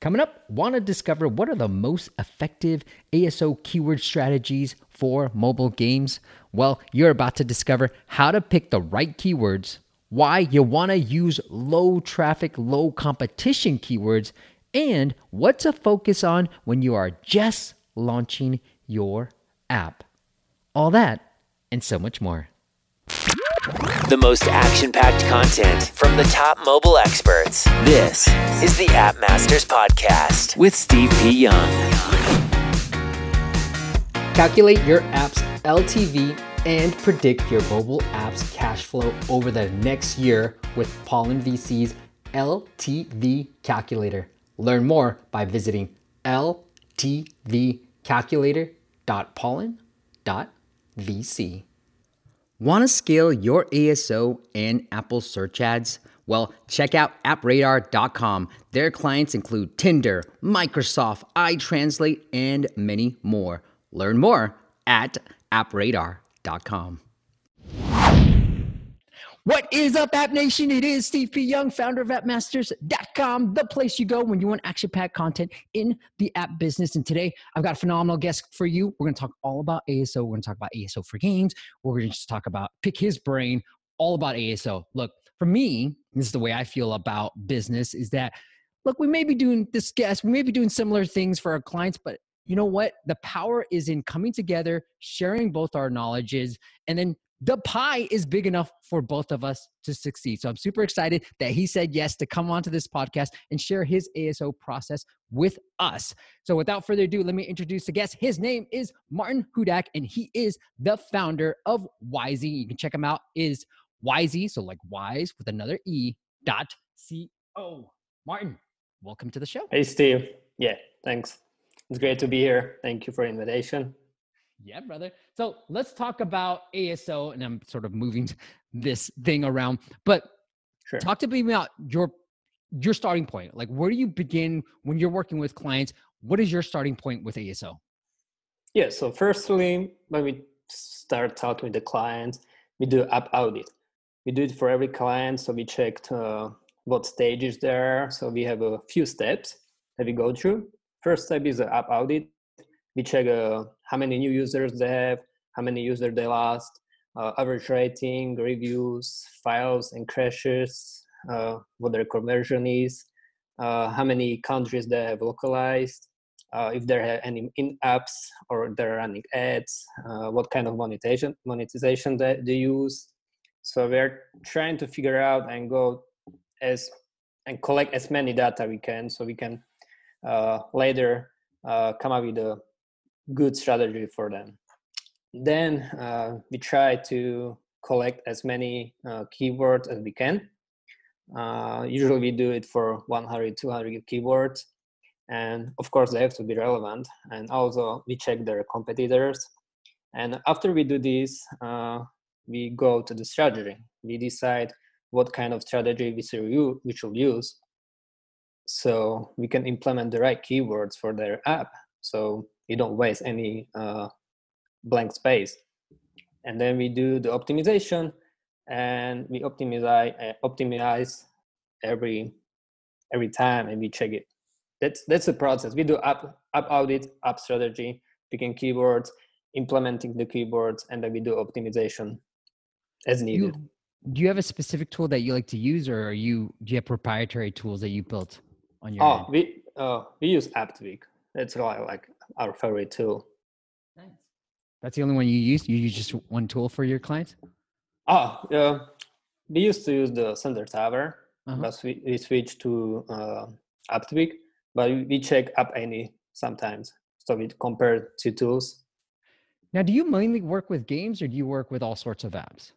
Coming up, want to discover what are the most effective ASO keyword strategies for mobile games? Well, you're about to discover how to pick the right keywords, why you want to use low traffic, low competition keywords, and what to focus on when you are just launching your app. All that and so much more. The most action packed content from the top mobile experts. This is the App Masters Podcast with Steve P. Young. Calculate your app's LTV and predict your mobile app's cash flow over the next year with Pollen VC's LTV calculator. Learn more by visiting ltvcalculator.pollen.vc. Want to scale your ASO and Apple search ads? Well, check out appradar.com. Their clients include Tinder, Microsoft, iTranslate, and many more. Learn more at appradar.com. What is up, App Nation? It is Steve P. Young, founder of AppMasters.com, the place you go when you want action packed content in the app business. And today I've got a phenomenal guest for you. We're going to talk all about ASO. We're going to talk about ASO for games. We're going to just talk about, pick his brain, all about ASO. Look, for me, this is the way I feel about business is that, look, we may be doing this guest, we may be doing similar things for our clients, but you know what? The power is in coming together, sharing both our knowledges, and then the pie is big enough for both of us to succeed. So I'm super excited that he said yes to come onto this podcast and share his ASO process with us. So without further ado, let me introduce the guest. His name is Martin Hudak, and he is the founder of Wisee. You can check him out. Is Wisee, so like wise with another E dot C O. Martin, welcome to the show. Hey Steve. Yeah, thanks. It's great to be here. Thank you for the invitation. Yeah, brother. So let's talk about ASO, and I'm sort of moving this thing around. But sure. talk to me about your your starting point. Like, where do you begin when you're working with clients? What is your starting point with ASO? Yeah. So, firstly, when we start talking with the client, we do app audit. We do it for every client. So we checked uh, what stages there. So we have a few steps that we go through. First step is the app audit we check uh, how many new users they have, how many users they lost, uh, average rating, reviews, files and crashes, uh, what their conversion is, uh, how many countries they have localized, uh, if there are any in-apps or they're running ads, uh, what kind of monetization monetization they, they use. So we're trying to figure out and go as and collect as many data we can so we can later come up with a good strategy for them. Then uh, we try to collect as many uh, keywords as we can. Uh, usually we do it for 100, 200 keywords. And of course, they have to be relevant. And also, we check their competitors. And after we do this, uh, we go to the strategy. We decide what kind of strategy we should, use, we should use so we can implement the right keywords for their app. So you don't waste any uh, blank space. And then we do the optimization and we optimize uh, optimize every every time and we check it. That's that's the process. We do app app audit, app strategy, picking keywords, implementing the keywords, and then we do optimization as needed. You, do you have a specific tool that you like to use, or are you do you have proprietary tools that you built on your? Oh, end? we uh, we use AppTweak. That's like like our favorite tool. Nice. That's the only one you use. You use just one tool for your clients. Oh, yeah. We used to use the Sensor Tower, uh-huh. but we, we switched to uh, AppTweak. But we check App Annie sometimes, so we compare two tools. Now, do you mainly work with games, or do you work with all sorts of apps?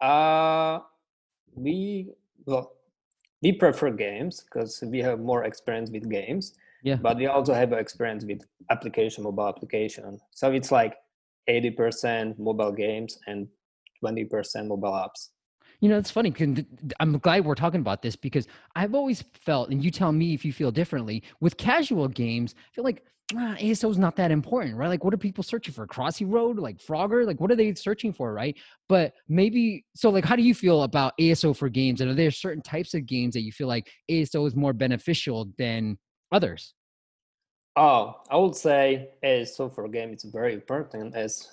Uh, we well, we prefer games because we have more experience with games yeah. But we also have experience with application mobile application. So it's like 80% mobile games and 20% mobile apps. You know it's funny i'm glad we're talking about this because i've always felt and you tell me if you feel differently with casual games i feel like ah, aso is not that important right? Like what are people searching for? Crossy road? Like frogger? Like what are they searching for right? But maybe so like how do you feel about aso for games? And are there certain types of games that you feel like aso is more beneficial than others? Oh, I would say ASO for game, it's very important as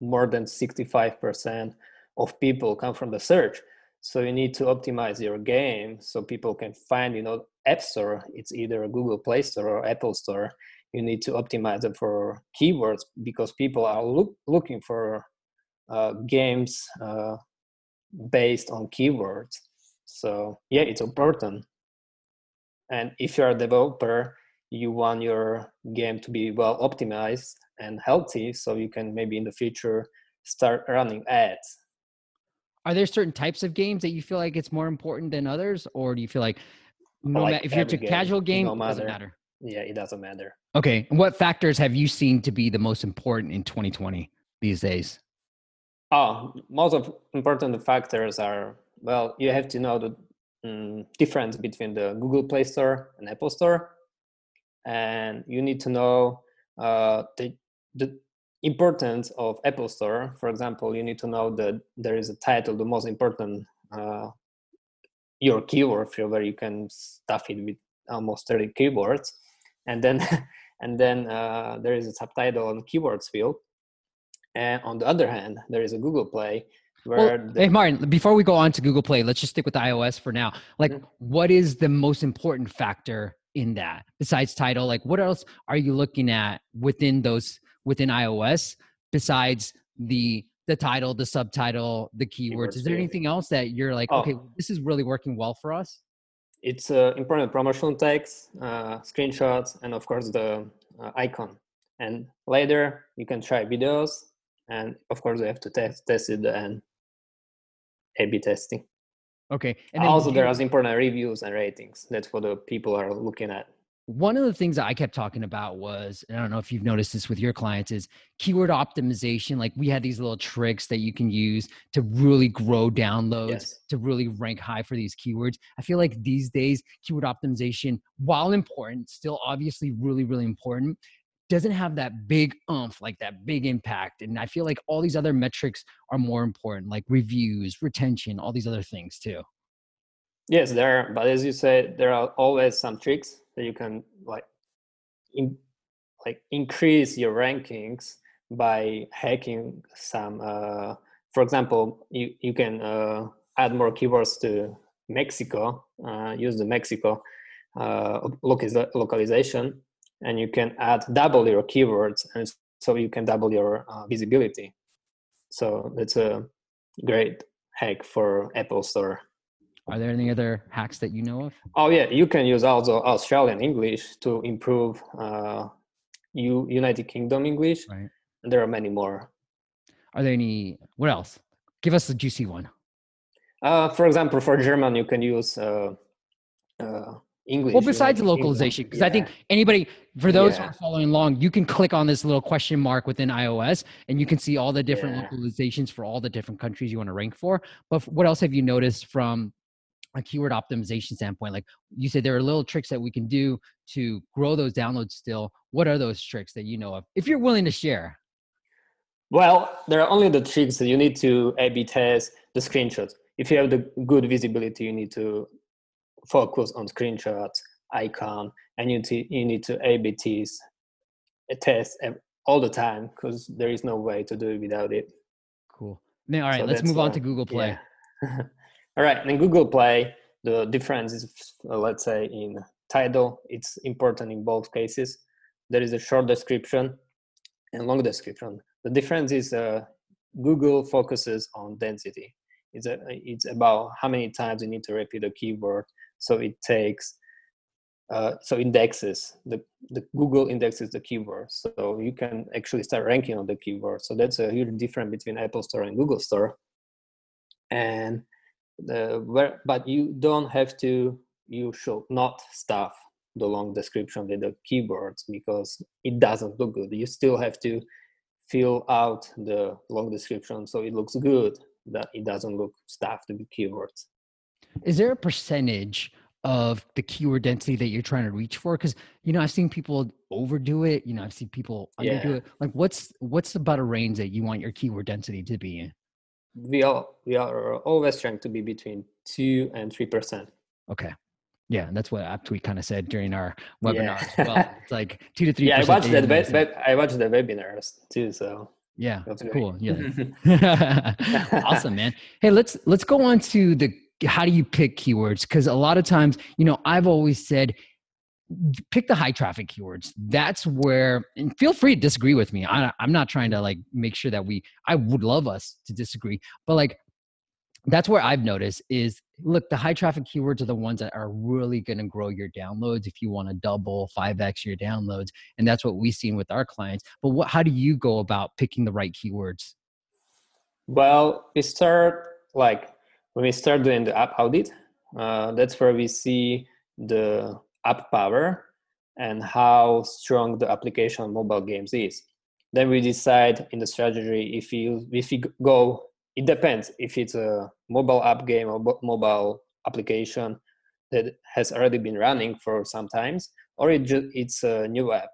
more than 65% of people come from the search. So you need to optimize your game so people can find, you know, App Store. It's either a Google Play Store or Apple Store. You need to optimize it for keywords because people are look, looking for uh, games uh, based on keywords. So yeah, it's important. And if you're a developer, you want your game to be well optimized and healthy so you can maybe in the future start running ads. Are there certain types of games that you feel like it's more important than others? Or do you feel like no like ma- if you're a game, casual game no it doesn't matter. yeah it doesn't matter. Okay what factors have you seen to be the most important in 2020 these days? Oh most of important factors are well you have to know the um, difference between the google play store and apple store and you need to know uh, the, the importance of Apple Store. For example, you need to know that there is a title, the most important uh, your keyword field where you can stuff it with almost 30 keywords, and then and then uh, there is a subtitle on keywords field. And on the other hand, there is a Google Play well, the- hey Martin, before we go on to Google Play, let's just stick with iOS for now. Like, mm-hmm. what is the most important factor in that besides title like what else are you looking at within those within ios besides the the title the subtitle the keywords, keywords is there anything else that you're like oh. okay this is really working well for us it's uh, important promotional text uh, screenshots and of course the uh, icon and later you can try videos and of course you have to test test it and a b testing Okay. And also, there are important reviews and ratings. That's what the people are looking at. One of the things I kept talking about was, I don't know if you've noticed this with your clients, is keyword optimization. Like we had these little tricks that you can use to really grow downloads, yes. to really rank high for these keywords. I feel like these days, keyword optimization, while important, still obviously really, really important, doesn't have that big umph, like that big impact. And I feel like all these other metrics are more important, like reviews, retention, all these other things too. Yes, there are, but as you said, there are always some tricks that you can like in, like increase your rankings by hacking some uh, for example you, you can uh, add more keywords to mexico uh, use the mexico uh, localization and you can add double your keywords and so you can double your uh, visibility. So that's a great hack for apple store. Are there any other hacks that you know of? Oh yeah you can use also australian english to improve uh, U- united kingdom english. Right. and there are many more. Are there any what else? Give us a juicy one. Uh, for example for german you can use uh, uh English. Well, besides the localization, because yeah. I think anybody, for those yeah. who are following along, you can click on this little question mark within iOS and you can see all the different yeah. localizations for all the different countries you want to rank for. But what else have you noticed from a keyword optimization standpoint? Like you said, there are little tricks that we can do to grow those downloads still. What are those tricks that you know of? If you're willing to share. Well, there are only the tricks that you need to A B test the screenshots. If you have the good visibility, you need to focus on screenshots, icon, and you, t- you need to A/B test, test all the time because there is no way to do it without it. Cool. Now, all right, so let's move on to Google Play. Yeah. all right, in Google Play, the difference is, uh, let's say, in title, it's important in both cases. There is a short description and long description. The difference is uh, Google focuses on density. It's, a, it's about how many times you need to repeat a keyword so it takes uh, so indexes the, the google indexes the keyword. So you can actually start ranking on the keyword. So that's a huge difference between apple store and google store. And the where but you don't have to you should not stuff the long description with the keywords because it doesn't look good. You still have to fill out the long description so it looks good that it doesn't look stuffed with keywords is there a percentage of the keyword density that you're trying to reach for because you know i've seen people overdo it you know i've seen people underdo yeah. it like what's what's about a range that you want your keyword density to be in we are we are always trying to be between 2 and 3 percent okay Yeah, that's what AppTweak kind of said during our webinar Yeah. as well. It's like two to three. yeah, I watched that. Web, web, I watched the webinars too. So Yeah, that's great. cool. Yeah, awesome, man. Hey, let's let's go on to the how do you pick keywords? Because a lot of times, you know, I've always said pick the high traffic keywords. That's where, and feel free to disagree with me. I, I'm not trying to like make sure that we. I would love us to disagree, but like that's where I've noticed is look, the high traffic keywords are the ones that are really going to grow your downloads if you want to double, 5x your downloads. And that's what we've seen with our clients. But what, how do you go about picking the right keywords? Well, we start like when we start doing the app audit. Uh, that's where we see the app power and how strong the application on mobile games is. Then we decide in the strategy if you if we go. It depends if it's a mobile app game or mobile application that has already been running for some times, or it ju- it's a new app.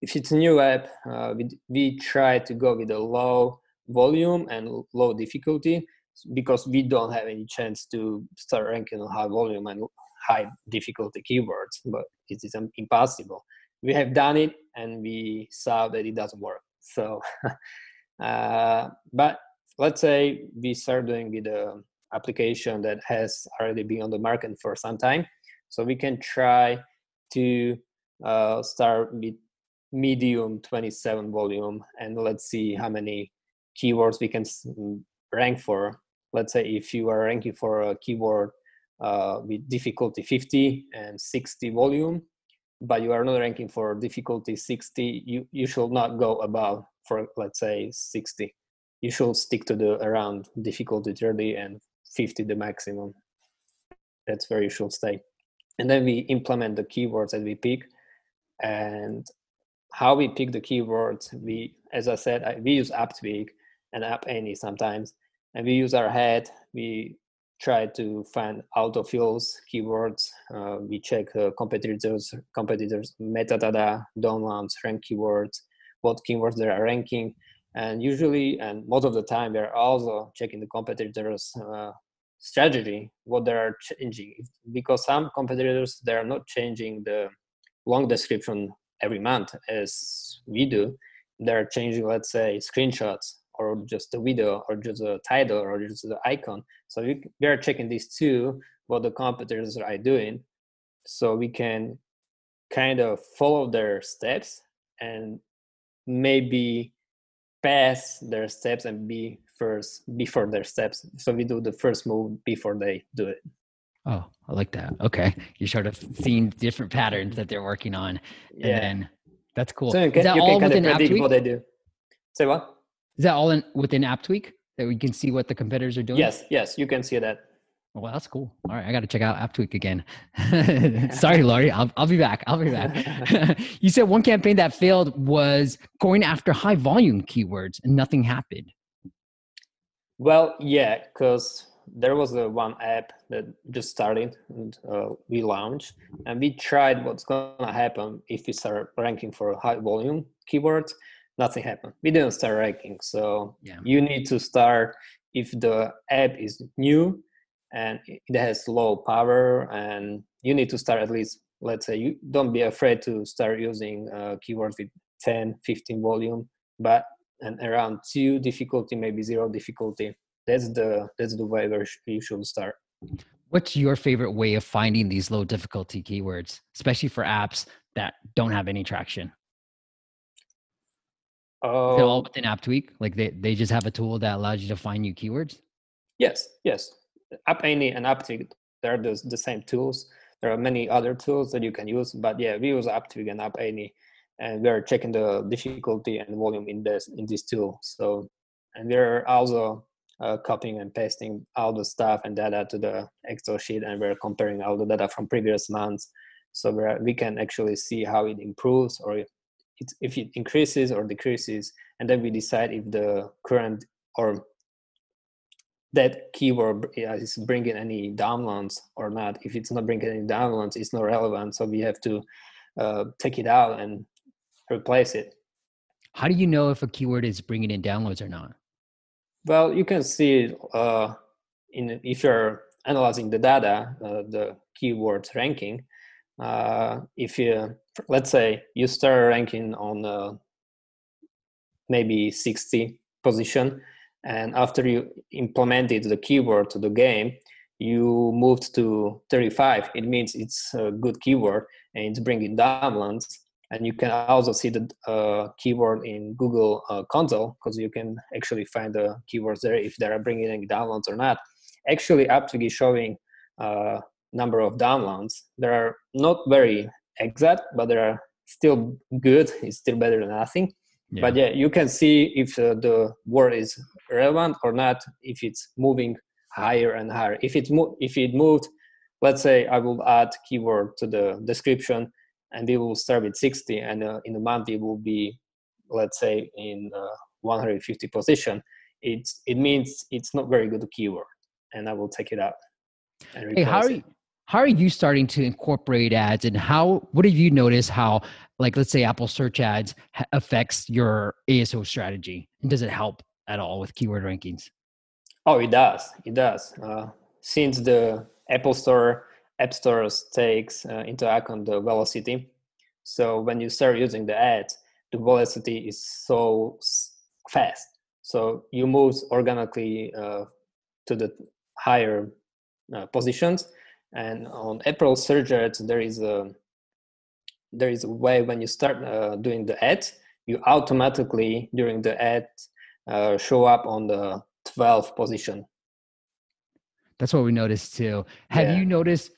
If it's a new app, uh, we, we try to go with a low volume and low difficulty because we don't have any chance to start ranking on high volume and high difficulty keywords but it is impossible. We have done it and we saw that it doesn't work. So uh, but let's say we start doing with a application that has already been on the market for some time. So we can try to uh, start with medium 27 volume and let's see how many keywords we can mm, rank for. Let's say if you are ranking for a keyword uh, with difficulty 50 and 60 volume, but you are not ranking for difficulty 60, you, you should not go above for let's say 60. You should stick to the around difficulty 30 and 50 the maximum. That's where you should stay. And then we implement the keywords that we pick and how we pick the keywords we as i said we use apptweak and App Annie sometimes and we use our head we try to find autofills keywords uh, we check uh, competitors competitors metadata downloads rank keywords what keywords they are ranking. And usually and most of the time we're also checking the competitors uh, strategy what they are changing. Because some competitors they are not changing the long description every month as we do. They're changing let's say screenshots or just a video or just a title or just the icon so we, we are checking these two what the competitors are doing so we can kind of follow their steps and maybe pass their steps and be first before their steps so we do the first move before they do it Oh, I like that. Okay. You sort of seen different patterns that they're working on. And then that's cool. so you Is can, that you all can kind of predict what they do say what Is that all in within AppTweak that we can see what the competitors are doing? yes yes you can see that Well, that's cool. All right, I got to check out AppTweak again. Sorry, Laurie. I'll, I'll be back. I'll be back. you said one campaign that failed was going after high volume keywords and nothing happened. Well, yeah, because there was a one app that just started and uh, we launched, and we tried what's gonna happen if we start ranking for high volume keywords. Nothing happened. We didn't start ranking, so Yeah. you need to start if the app is new and it has low power, and you need to start at least. Let's say you don't be afraid to start using uh, keywords with 10, 15 volume, but and around two difficulty, maybe zero difficulty. That's the that's the way where you should start. What's your favorite way of finding these low difficulty keywords, especially for apps that don't have any traction? Is it all Oh, within AppTweak? Like they, they just have a tool that allows you to find new keywords? yes, yes. App Annie and AppTweak, they're the, the same tools. There are many other tools that you can use, but yeah, we use AppTweak and App Annie, and we're checking the difficulty and volume in this in this tool. So, and we're also uh, copying and pasting all the stuff and data to the Excel sheet, and we're comparing all the data from previous months, so we're, we can actually see how it improves or it, if it increases or decreases, and then we decide if the current or that keyword is bringing any downloads or not. If it's not bringing any downloads, it's not relevant. So we have to uh, take it out and replace it. How do you know if a keyword is bringing in downloads or not? Well, you can see uh, in if you're analyzing the data, uh, the keyword ranking, uh, if you let's say you start ranking on uh, maybe 60 position and after you implemented the keyword to the game you moved to 35 it means it's a good keyword and it's bringing downloads. And you can also see the uh, keyword in google uh, console because you can actually find the keywords there if they are bringing downloads or not. Actually AppTweak is showing uh, number of downloads they are not very exact but they are still good. It's still better than nothing. Yeah. but yeah you can see if uh, the word is relevant or not if it's moving higher and higher. If it mo- if it moved let's say i will add keyword to the description and it will start with 60 and uh, in a month it will be let's say in uh, 150 position it's it means it's not very good keyword and i will take it out hey how are you how are you starting to incorporate ads and how what have you noticed how like let's say apple search ads affects your aso strategy? And does it help at all with keyword rankings? Oh it does. It does. Uh, since the apple store app stores takes uh, into account the velocity so when you start using the ads the velocity is so fast. So you move organically uh, to the higher uh, positions and on Apple search ads there is a there is a way when you start uh, doing the ad you automatically during the ad uh, show up on the 12th position that's what we noticed too have yeah. you noticed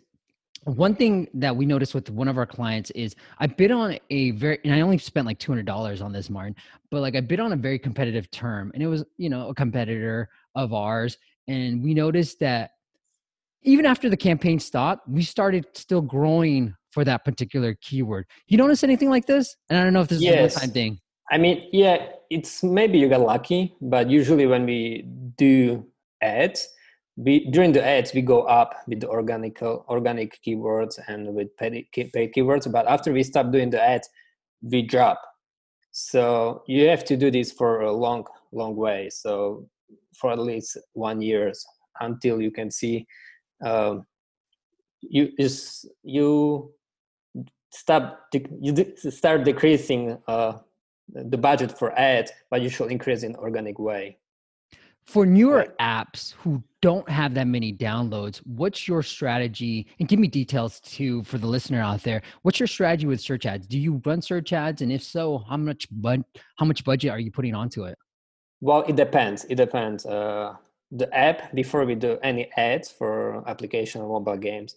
one thing that we noticed with one of our clients is I bid on a very, and I only spent like $200 on this, Martin, but like I bid on a very competitive term and it was, you know, a competitor of ours. And we noticed that even after the campaign stopped, we started still growing for that particular keyword. You notice anything like this? And I don't know if this yes. is a one-time thing. I mean, yeah, it's maybe you got lucky, but usually when we do ads, we during the ads we go up with the organic organic keywords and with paid, paid keywords. But after we stop doing the ads, we drop. So you have to do this for a long, long way. So for at least one years until you can see um, you is you stop you start decreasing uh, the budget for ads, but you should increase in organic way. For newer right. apps who don't have that many downloads, what's your strategy? And give me details too for the listener out there. What's your strategy with search ads? Do you run search ads, and if so, how much bud- how much budget are you putting onto it? Well, it depends. It depends. Uh, the app before we do any ads for application or mobile games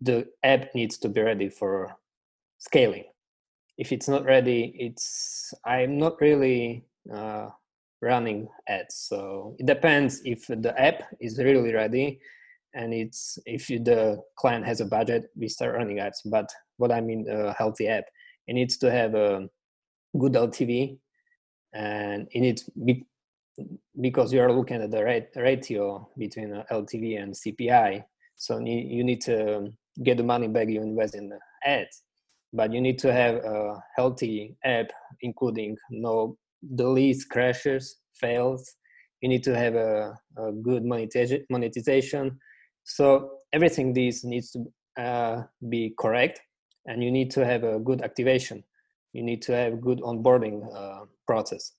the app needs to be ready for scaling. If it's not ready it's i'm not really uh, running ads. So it depends if the app is really ready and it's if you, the client has a budget we start running ads. But what i mean a healthy app it needs to have a good ltv and it needs because you are looking at the ratio between uh, LTV and CPI. So you need to get the money back you invest in ads, but you need to have a healthy app, including no least crashes, fails. You need to have a, a good monetization. So everything these needs to uh, be correct, and you need to have a good activation. You need to have a good onboarding uh, process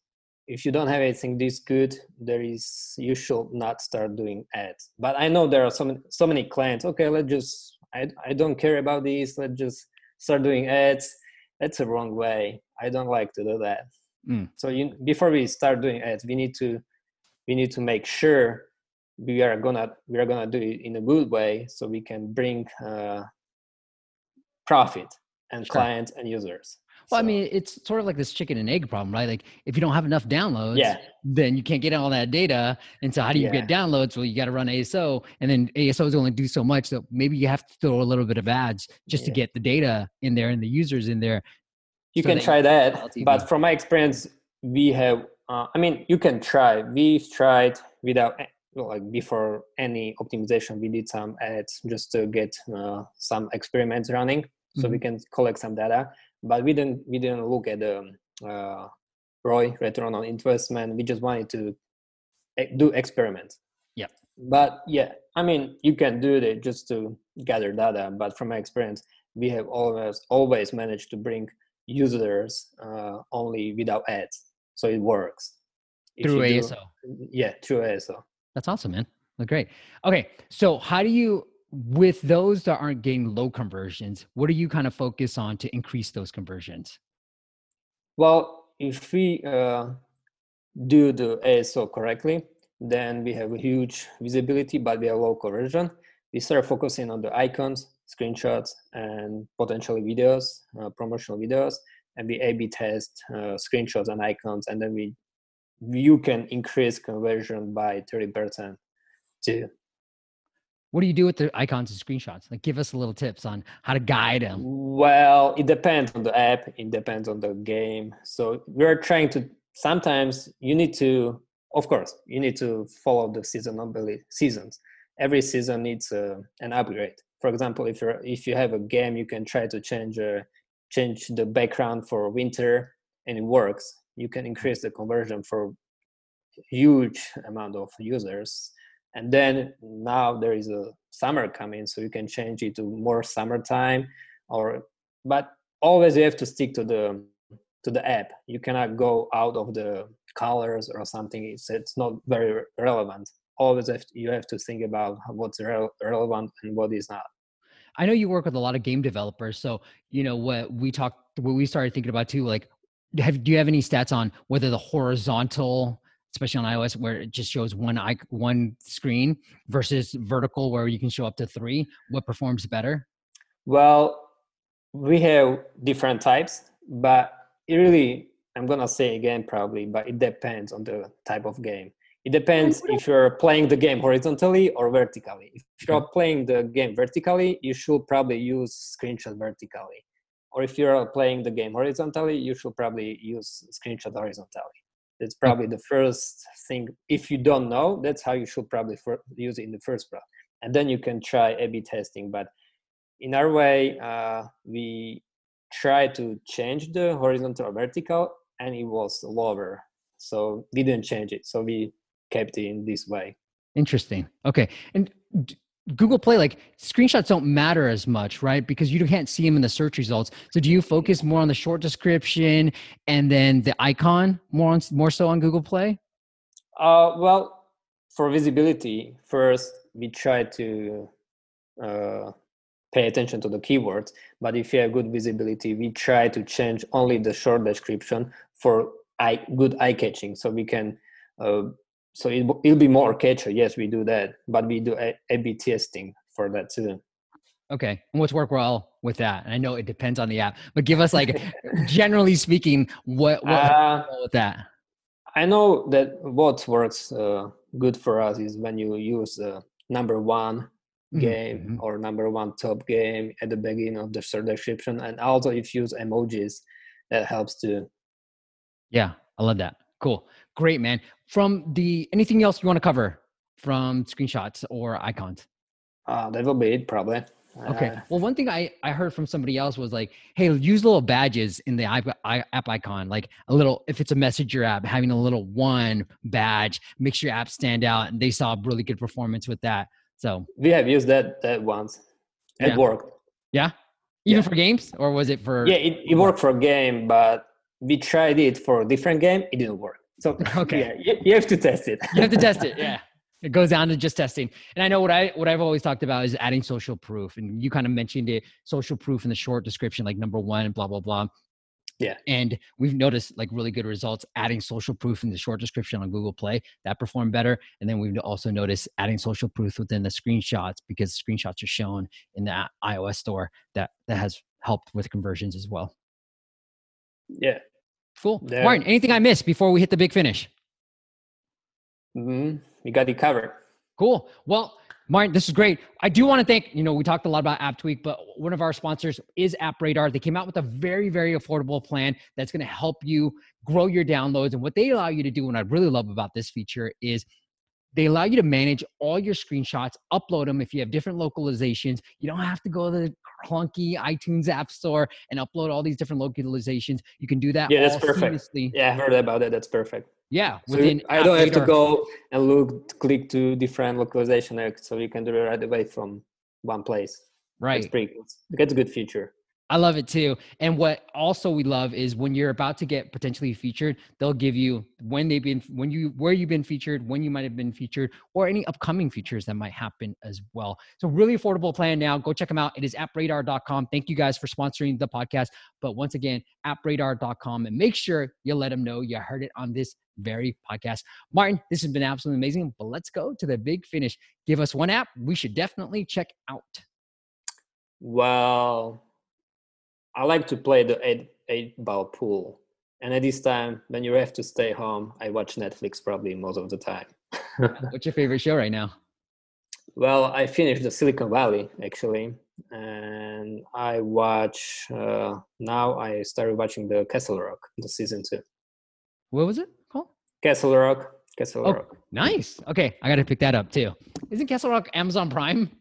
if you don't have anything this good there is you should not start doing ads. But i know there are so many, so many clients. Okay let's just I, I don't care about these let's just start doing ads. That's a wrong way. I don't like to do that. Mm. so you before we start doing ads we need to we need to make sure we are gonna we are gonna do it in a good way so we can bring uh, profit and sure. clients and users well, so. I mean, it's sort of like this chicken and egg problem, right? Like if you don't have enough downloads, yeah. then you can't get all that data. And so how do you yeah. get downloads? Well, you got to run ASO and then ASOs only do so much. So maybe you have to throw a little bit of ads just yeah. to get the data in there and the users in there. You so can try that. But from my experience, we have, uh, I mean, you can try. We've tried without like before any optimization we did some ads just to get uh, some experiments running so mm-hmm. we can collect some data but we didn't we didn't look at the uh, ROI return on investment. We just wanted to do experiments. Yeah. but yeah i mean you can do it just to gather data. But from my experience we have always always managed to bring users uh, only without ads. So it works. If through aso do- yeah through aso that's awesome man. That's great. Okay so how do you with those that aren't getting low conversions what do you kind of focus on to increase those conversions? Well if we uh, do the aso correctly then we have a huge visibility but we have low conversion. We start focusing on the icons screenshots and potentially videos uh, promotional videos and we a b test uh, screenshots and icons and then we you can increase conversion by 30% too what do you do with the icons and screenshots? Like give us a little tips on how to guide them well it depends on the app it depends on the game. So we're trying to sometimes you need to of course you need to follow the seasonality seasons. Every season needs uh, an upgrade. For example if you're if you have a game you can try to change uh, change the background for winter and it works. You can increase the conversion for huge amount of users and then now there is a summer coming so you can change it to more summertime or but always you have to stick to the to the app. You cannot go out of the colors or something. It's, it's not very relevant. Always have to, you have to think about what's re- relevant and what is not. I know you work with a lot of game developers so you know what we talked what we started thinking about too like have do you have any stats on whether the horizontal especially on ios where it just shows one icon one screen versus vertical where you can show up to three what performs better? Well we have different types but it really i'm gonna say again probably but it depends on the type of game. It depends if you're playing the game horizontally or vertically. If you're playing the game vertically you should probably use screenshot vertically. Or if you're playing the game horizontally you should probably use screenshot horizontally that's probably the first thing if you don't know that's how you should probably use it in the first place. And then you can try a b testing. But in our way uh, we try to change the horizontal or vertical and it was lower. So we didn't change it. So we kept it in this way. Interesting. Okay. And google play like screenshots don't matter as much right because you can't see them in the search results so do you focus more on the short description and then the icon more on more so on google play uh, well for visibility first we try to uh, pay attention to the keywords. But if you have good visibility, we try to change only the short description for eye, good eye catching. So we can, uh, so it, will be more catcher. Yes, we do that, but we do a, A/B testing for that too. Okay, and what's work well with that? And I know it depends on the app, but give us like, generally speaking, what, what uh, with that? I know that what works uh, good for us is when you use uh, number one Mm-hmm, game mm-hmm. or number one top game at the beginning of the search description and also if you use emojis that helps too yeah i love that cool great man from the anything else you want to cover from screenshots or icons uh, that will be it probably okay uh, well one thing i i heard from somebody else was like hey use little badges in the app, app icon like a little if it's a messenger app having a little one badge makes your app stand out and they saw really good performance with that so we have used that that once. It yeah. worked. Yeah. Even yeah. for games, or was it for? Yeah, it, it worked for a game, but we tried it for a different game. It didn't work. So okay, yeah, you, you have to test it. you have to test it. Yeah it goes down to just testing and i know what i what i've always talked about is adding social proof and you kind of mentioned it social proof in the short description like number one blah blah blah yeah. And we've noticed like really good results adding social proof in the short description on Google Play that performed better. And then we've also noticed adding social proof within the screenshots because screenshots are shown in the iOS store that that has helped with conversions as well. Yeah. Cool. There. Martin, anything I missed before we hit the big finish? Mm-hmm. You got it covered. Cool. Well, Martin, this is great. I do want to thank, you know, we talked a lot about AppTweak, but one of our sponsors is AppRadar. They came out with a very, very affordable plan that's going to help you grow your downloads. And what they allow you to do, and I really love about this feature, is they allow you to manage all your screenshots, upload them if you have different localizations. You don't have to go to the clunky iTunes App Store and upload all these different localizations. You can do that. Yeah, that's perfect. Seamlessly. Yeah, I heard about that. That's perfect. Yeah, so I don't have to go and look, click to different localization, so you can do it right away from one place. Right. It's pretty. Good. It's a good feature. I love it too. And what also we love is when you're about to get potentially featured, they'll give you when they've been when you where you've been featured, when you might have been featured, or any upcoming features that might happen as well. So really affordable plan now. Go check them out. It is appradar.com. Thank you guys for sponsoring the podcast. But once again, appradar.com and make sure you let them know you heard it on this very podcast. Martin, this has been absolutely amazing. But let's go to the big finish. Give us one app we should definitely check out. Well, I like to play the eight eight ball pool, and at this time when you have to stay home, I watch Netflix probably most of the time. What's your favorite show right now? Well, I finished the Silicon Valley actually, and I watch uh, now. I started watching the Castle Rock, the season two. What was it called? Castle Rock. Castle oh, Rock. Nice. Okay, I got to pick that up too. Isn't Castle Rock Amazon Prime?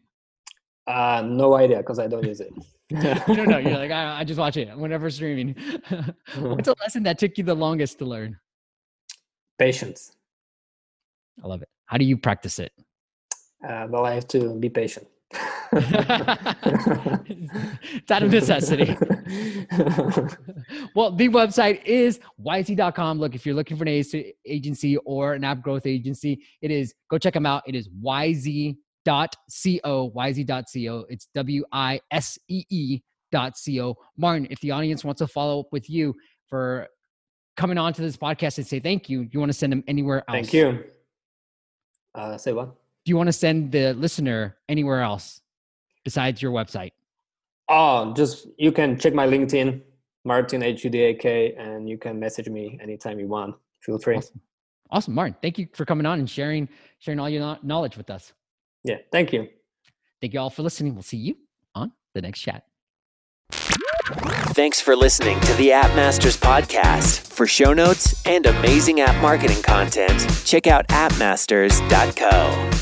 Uh, no idea because I don't use it. You don't know. You're like, I, I just watch it whenever streaming. What's a lesson that took you the longest to learn? Patience. I love it. How do you practice it? Uh, well, I have to be patient. it's out of necessity. well, the website is wisee.com. Look, if you're looking for an agency or an app growth agency, it is go check them out. It is yz dot co wisee.co it's w-i-s-e-e dot co martin if the audience wants to follow up with you for coming on to this podcast and say thank you you want to send them anywhere else? thank you. Uh, say what? Do you want to send the listener anywhere else besides your website? Oh just you can check my linkedin martin h-u-d-a-k and you can message me anytime you want. Feel free. Awesome. awesome martin. Thank you for coming on and sharing sharing all your knowledge with us yeah, thank you. Thank you all for listening. We'll see you on the next chat. Thanks for listening to the App Masters podcast. For show notes and amazing app marketing content, check out appmasters.co.